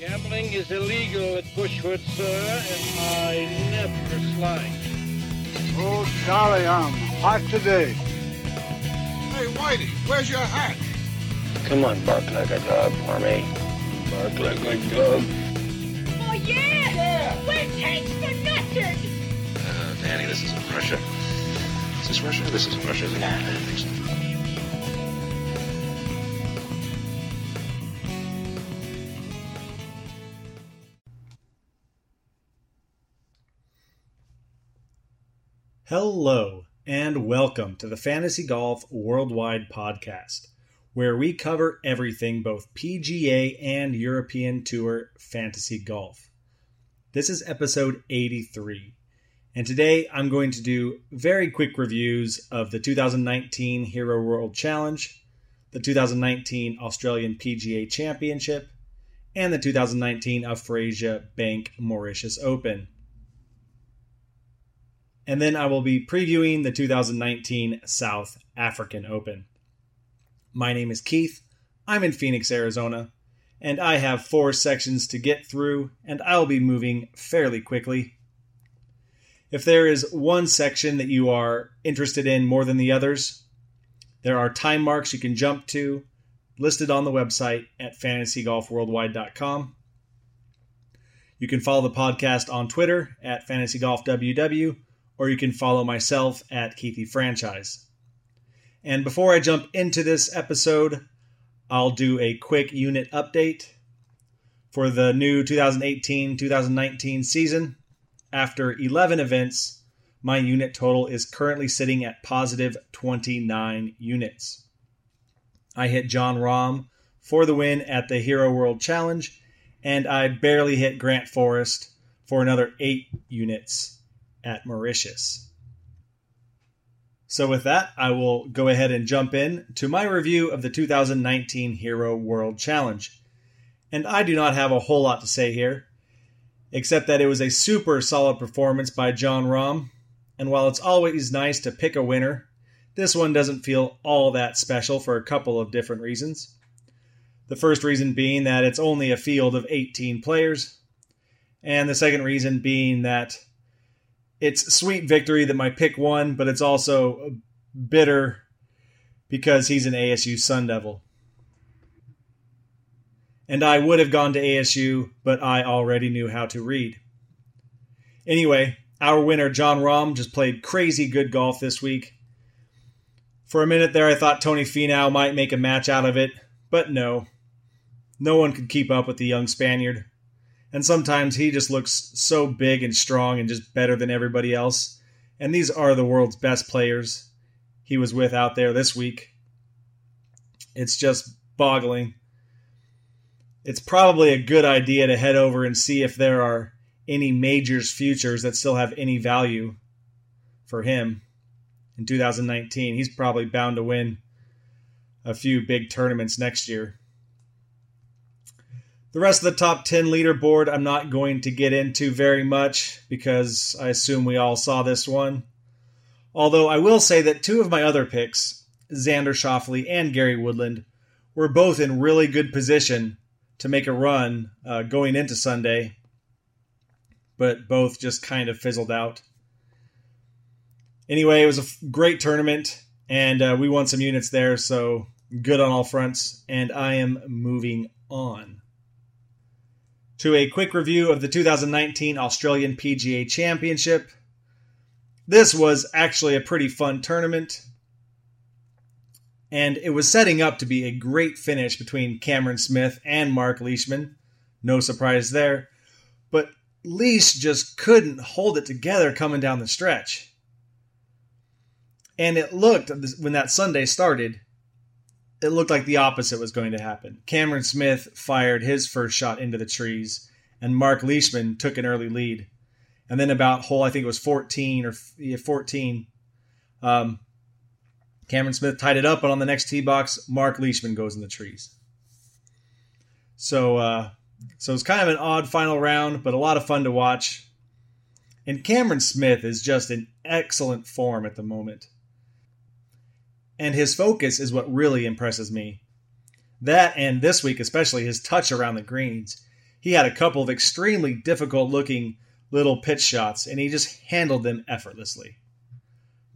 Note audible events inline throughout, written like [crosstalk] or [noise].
Gambling is illegal at Bushwood, sir, and I never slide. Oh, golly, I'm hot today. Hey, Whitey, where's your hat? Come on, bark like a dog for me. Bark like a dog. Oh, yeah! yeah. We're tanks for nothing! Uh, Danny, this isn't Russia. Is this Russia? This isn't Russia, is it? I think so. Hello, and welcome to the Fantasy Golf Worldwide Podcast, where we cover everything both PGA and European Tour fantasy golf. This is episode 83, and today I'm going to do very quick reviews of the 2019 Hero World Challenge, the 2019 Australian PGA Championship, and the 2019 AfrAsia Bank Mauritius Open and then I will be previewing the 2019 South African Open. My name is Keith. I'm in Phoenix, Arizona, and I have four sections to get through, and I'll be moving fairly quickly. If there is one section that you are interested in more than the others, there are time marks you can jump to listed on the website at fantasygolfworldwide.com. You can follow the podcast on Twitter at fantasygolfww or you can follow myself at Keithy Franchise. And before I jump into this episode, I'll do a quick unit update for the new 2018 2019 season. After 11 events, my unit total is currently sitting at positive 29 units. I hit Jon Rahm for the win at the Hero World Challenge, and I barely hit Grant Forrest for another 8 units at Mauritius. So, with that, I will go ahead and jump in to my review of the 2019 Hero World Challenge. And I do not have a whole lot to say here, except that it was a super solid performance by Jon Rahm. And while it's always nice to pick a winner, this one doesn't feel all that special for a couple of different reasons. The first reason being that it's only a field of 18 players, and the second reason being that it's sweet victory that my pick won, but it's also bitter because he's an ASU Sun Devil. And I would have gone to ASU, but I already knew how to read. Anyway, our winner, Jon Rahm, just played crazy good golf this week. For a minute there, I thought Tony Finau might make a match out of it, but no. No one could keep up with the young Spaniard and sometimes he just looks so big and strong and just better than everybody else. And these are the world's best players he was with out there this week. It's just boggling. It's probably a good idea to head over and see if there are any majors futures that still have any value for him in 2019. He's probably bound to win a few big tournaments next year. The rest of the top 10 leaderboard, I'm not going to get into very much because I assume we all saw this one. Although I will say that two of my other picks, Xander Schauffele and Gary Woodland, were both in really good position to make a run uh, going into Sunday, but both just kind of fizzled out. Anyway, it was a f- great tournament, and uh, we won some units there, so good on all fronts, and I am moving on to a quick review of the 2019 Australian PGA Championship. This was actually a pretty fun tournament, and it was setting up to be a great finish between Cameron Smith and Mark Leishman. No surprise there. But Leash just couldn't hold it together coming down the stretch. And it looked, when that Sunday started, it looked like the opposite was going to happen. Cameron Smith fired his first shot into the trees, and Mark Leishman took an early lead. And then about hole, I think it was 14 or yeah, 14, um, Cameron Smith tied it up, but on the next tee box, Mark Leishman goes in the trees. So, uh, so it's kind of an odd final round, but a lot of fun to watch. And Cameron Smith is just in excellent form at the moment and his focus is what really impresses me. That and this week especially his touch around the greens. he had a couple of extremely difficult looking little pitch shots, and he just handled them effortlessly.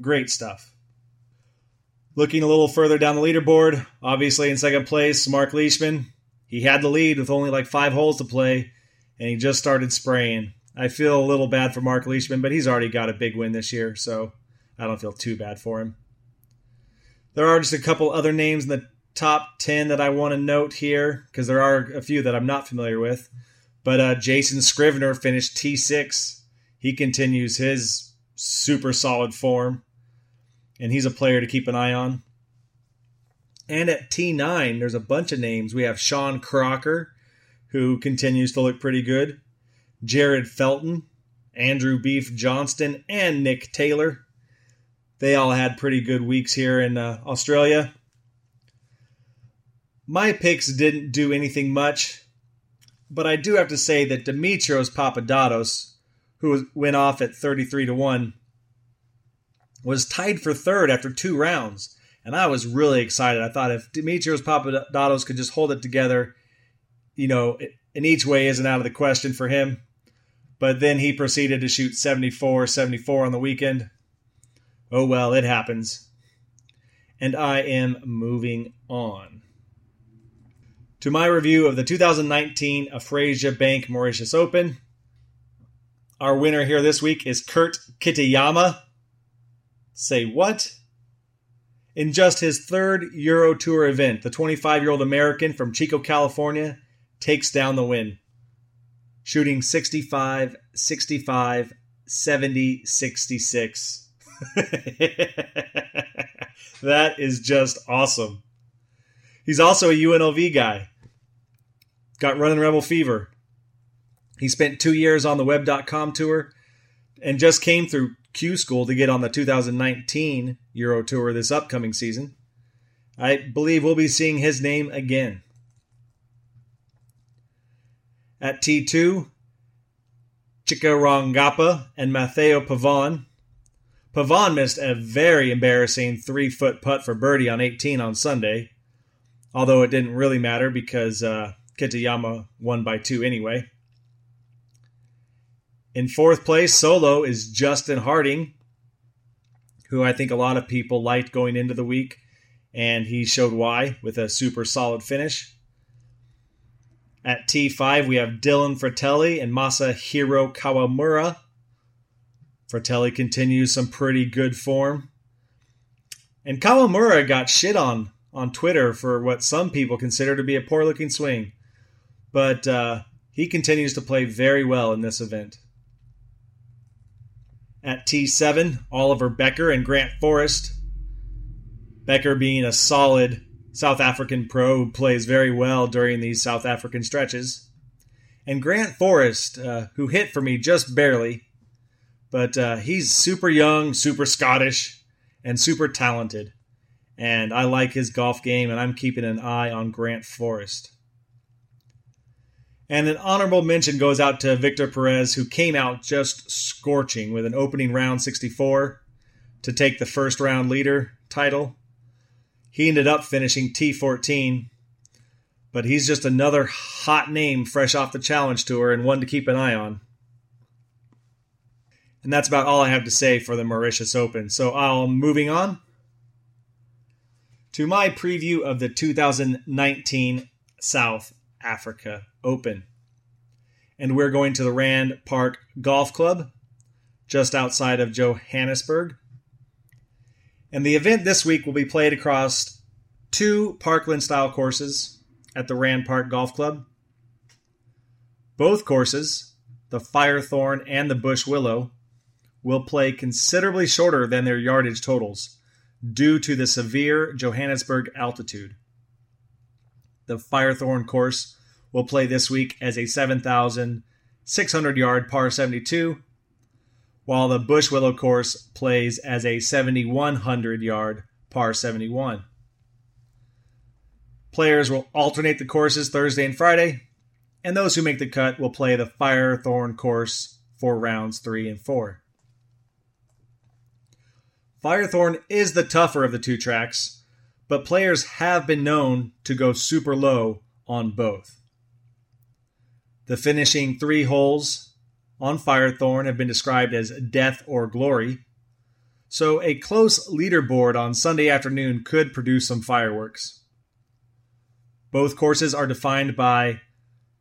Great stuff. Looking a little further down the leaderboard, obviously in second place, Mark Leishman. He had the lead with only like five holes to play, and he just started spraying. I feel a little bad for Mark Leishman, but he's already got a big win this year, so I don't feel too bad for him. There are just a couple other names in the top 10 that I want to note here because there are a few that I'm not familiar with. But uh, Jason Scrivener finished T6. He continues his super solid form, and he's a player to keep an eye on. And at T9, there's a bunch of names. We have Sean Crocker, who continues to look pretty good, Jarryd Felton, Andrew Beef Johnston, and Nick Taylor. They all had pretty good weeks here in uh, Australia. My picks didn't do anything much, but I do have to say that Dimitrios Papadatos, who went off at 33 to 1, was tied for third after two rounds. And I was really excited. I thought if Dimitrios Papadatos could just hold it together, you know, in each way isn't out of the question for him. But then he proceeded to shoot 74 74 on the weekend. Oh well, it happens. And I am moving on. To my review of the 2019 AfrAsia Bank Mauritius Open. Our winner here this week is Kurt Kitayama. Say what? In just his third Euro Tour event, the 25 year old American from Chico, California, takes down the win, shooting 65, 65, 70, 66. [laughs] that is just awesome. He's also a UNLV guy. Got running Rebel Fever. He spent two years on the web.com tour and just came through Q School to get on the 2019 Euro Tour this upcoming season. I believe we'll be seeing his name again. At T2, Chikkarangappa and Matthieu Pavon. Pavon missed a very embarrassing three foot putt for birdie on 18 on Sunday, although it didn't really matter because uh, Kitayama won by two anyway. In fourth place, solo is Justin Harding, who I think a lot of people liked going into the week, and he showed why with a super solid finish. At T5, we have Dylan Frittelli and Masahiro Kawamura. Frittelli continues some pretty good form. And Kawamura got shit on on Twitter for what some people consider to be a poor looking swing. But uh, he continues to play very well in this event. At T7, Oliver Bekker and Grant Forrest. Bekker being a solid South African pro who plays very well during these South African stretches. And Grant Forrest, uh, who hit for me just barely, but uh, he's super young, super Scottish, and super talented. And I like his golf game, and I'm keeping an eye on Grant Forrest. And an honorable mention goes out to Victor Perez, who came out just scorching with an opening round 64 to take the first round leader title. He ended up finishing T14, but he's just another hot name fresh off the Challenge Tour and one to keep an eye on. And that's about all I have to say for the Mauritius Open. So I'll moving on to my preview of the 2019 South Africa Open. And we're going to the Rand Park Golf Club, just outside of Johannesburg. And the event this week will be played across two Parkland style courses at the Rand Park Golf Club. Both courses, the Firethorn and the Bush Willow, will play considerably shorter than their yardage totals due to the severe Johannesburg altitude. The Firethorn course will play this week as a 7,600 yard par 72, while the Bush Willow course plays as a 7,100 yard par 71. Players will alternate the courses Thursday and Friday, and those who make the cut will play the Firethorn course for rounds 3 and 4. Firethorn is the tougher of the two tracks, but players have been known to go super low on both. The finishing three holes on Firethorn have been described as death or glory. So a close leaderboard on Sunday afternoon could produce some fireworks. Both courses are defined by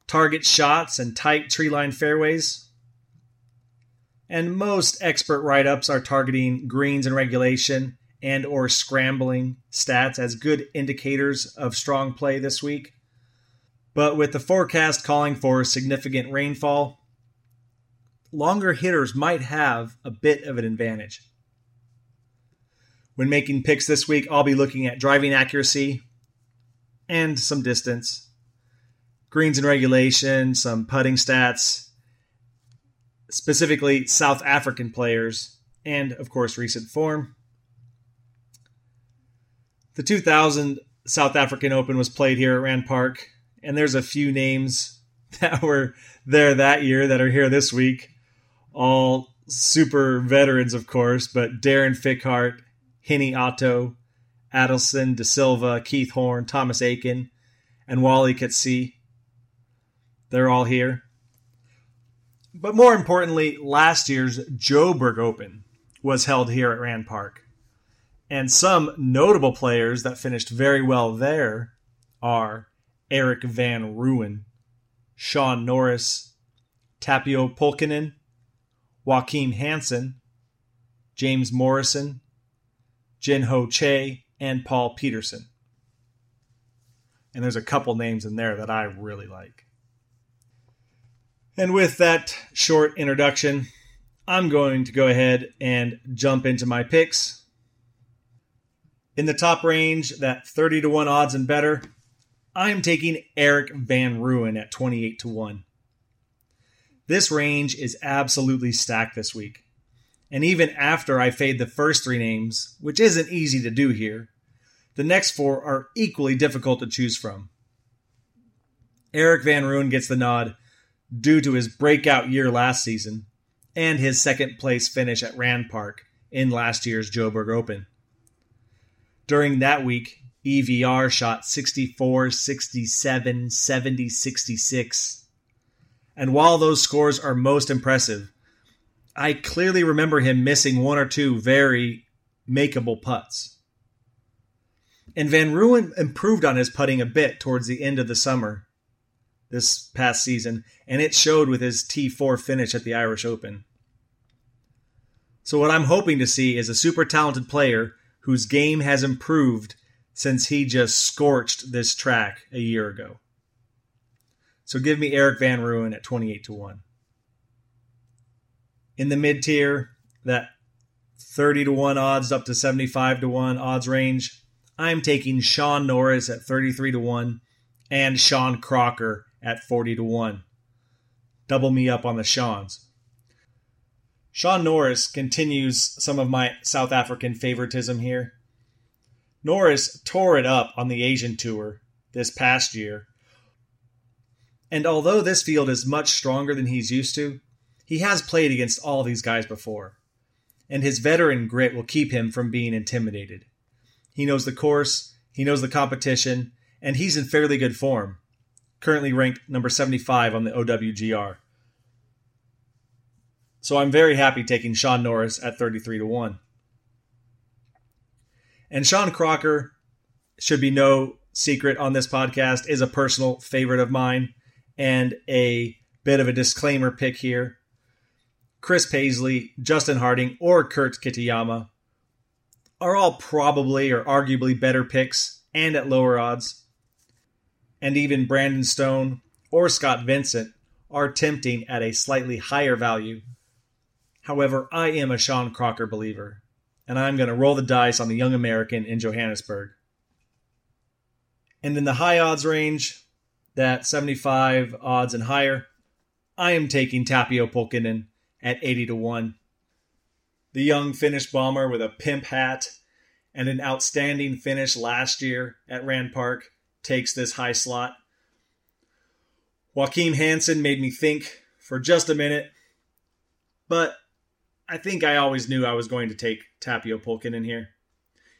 target shots and tight tree line fairways. And most expert write-ups are targeting greens and regulation and or scrambling stats as good indicators of strong play this week. But with the forecast calling for significant rainfall, longer hitters might have a bit of an advantage. When making picks this week, I'll be looking at driving accuracy and some distance, greens and regulation, some putting stats, specifically South African players, and of course, recent form. The 2000 South African Open was played here at Rand Park, and there's a few names [laughs] that were there that year that are here this week. All super veterans, of course, but Darren Fichardt, Hennie Otto, Adilson Da Silva, Keith Horne, Thomas Aiken, and Wally Coetzee. They're all here. But more importantly, last year's Joburg Open was held here at Rand Park. And some notable players that finished very well there are Erik van Rooyen, Shaun Norris, Tapio Pulkkinen, Joaquin Hansen, James Morrison, Jin Ho Che, and Paul Peterson. And there's a couple names in there that I really like. And with that short introduction, I'm going to go ahead and jump into my picks in the top range, that 30 to 1 odds and better, I'm taking Erik van Rooyen at 28 to 1. This range is absolutely stacked this week. And even after I fade the first three names, which isn't easy to do here, the next four are equally difficult to choose from. Erik van Rooyen gets the nod due to his breakout year last season and his second place finish at Rand Park in last year's Joburg Open. During that week, EVR shot 64, 67, 70, 66. And while those scores are most impressive, I clearly remember him missing one or two very makeable putts. And Van Rooyen improved on his putting a bit towards the end of the summer this past season, and it showed with his T4 finish at the Irish Open. So, what I'm hoping to see is a super talented player whose game has improved since he just scorched this track a year ago. So give me Erik van Rooyen at 28 to 1. In the mid tier, that 30 to 1 odds up to 75 to 1 odds range, I'm taking Shaun Norris at 33 to 1 and Sean Crocker at 40 to 1. Double me up on the Seans. Shaun Norris continues some of my South African favoritism here. Norris tore it up on the Asian Tour this past year. And although this field is much stronger than he's used to, he has played against all these guys before. And his veteran grit will keep him from being intimidated. He knows the course, he knows the competition, and he's in fairly good form. Currently ranked number 75 on the OWGR. So I'm very happy taking Shaun Norris at 33 to 1. And Sean Crocker should be no secret on this podcast is a personal favorite of mine and a bit of a disclaimer pick here. Chris Paisley, Justin Harding, or Kurt Kitayama are all probably or arguably better picks and at lower odds. And even Brandon Stone or Scott Vincent are tempting at a slightly higher value However, I am a Sean Crocker believer, and I'm going to roll the dice on the young American in Johannesburg. And in the high odds range, that 75 odds and higher, I am taking Tapio Pulkkinen at 80 to 1. The young Finnish bomber with a pimp hat and an outstanding finish last year at Rand Park takes this high slot. Joaquin Hansen made me think for just a minute, but I think I always knew I was going to take Tapio Pulkkinen here.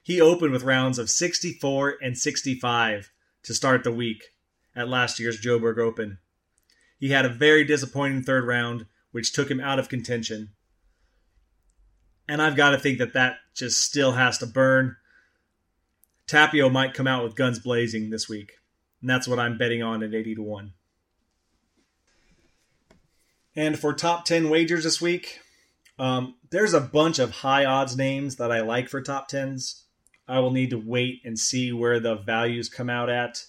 He opened with rounds of 64 and 65 to start the week at last year's Joburg Open. He had a very disappointing third round, which took him out of contention. And I've got to think that that just still has to burn. Tapio might come out with guns blazing this week. And that's what I'm betting on at 80 to 1. And for top 10 wagers this week, um, there's a bunch of high odds names that I like for top 10s. I will need to wait and see where the values come out at.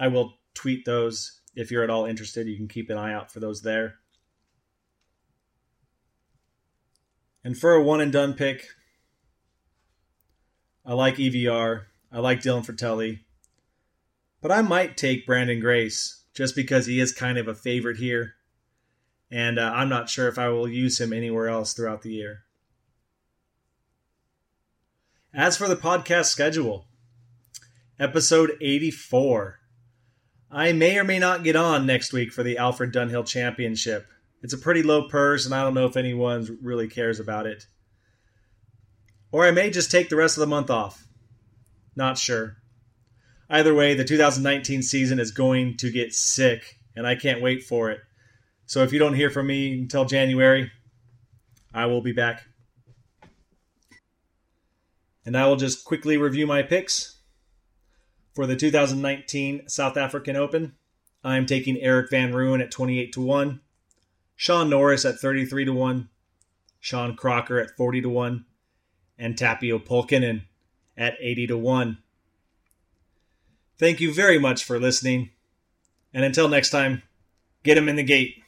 I will tweet those. If you're at all interested, you can keep an eye out for those there. And for a one and done pick, I like EVR. I like Dylan Frittelli. But I might take Branden Grace just because he is kind of a favorite here. And uh, I'm not sure if I will use him anywhere else throughout the year. As for the podcast schedule, episode 84. I may or may not get on next week for the Alfred Dunhill Championship. It's a pretty low purse, and I don't know if anyone really cares about it. Or I may just take the rest of the month off. Not sure. Either way, the 2019 season is going to get sick, and I can't wait for it. So if you don't hear from me until January, I will be back. And I will just quickly review my picks. For the 2019 South African Open, I'm taking Erik van Rooyen at 28 to 1, Shaun Norris at 33 to 1, Sean Crocker at 40 to 1, and Tapio Pulkkinen at 80 to 1. Thank you very much for listening. And until next time, get him in the gate.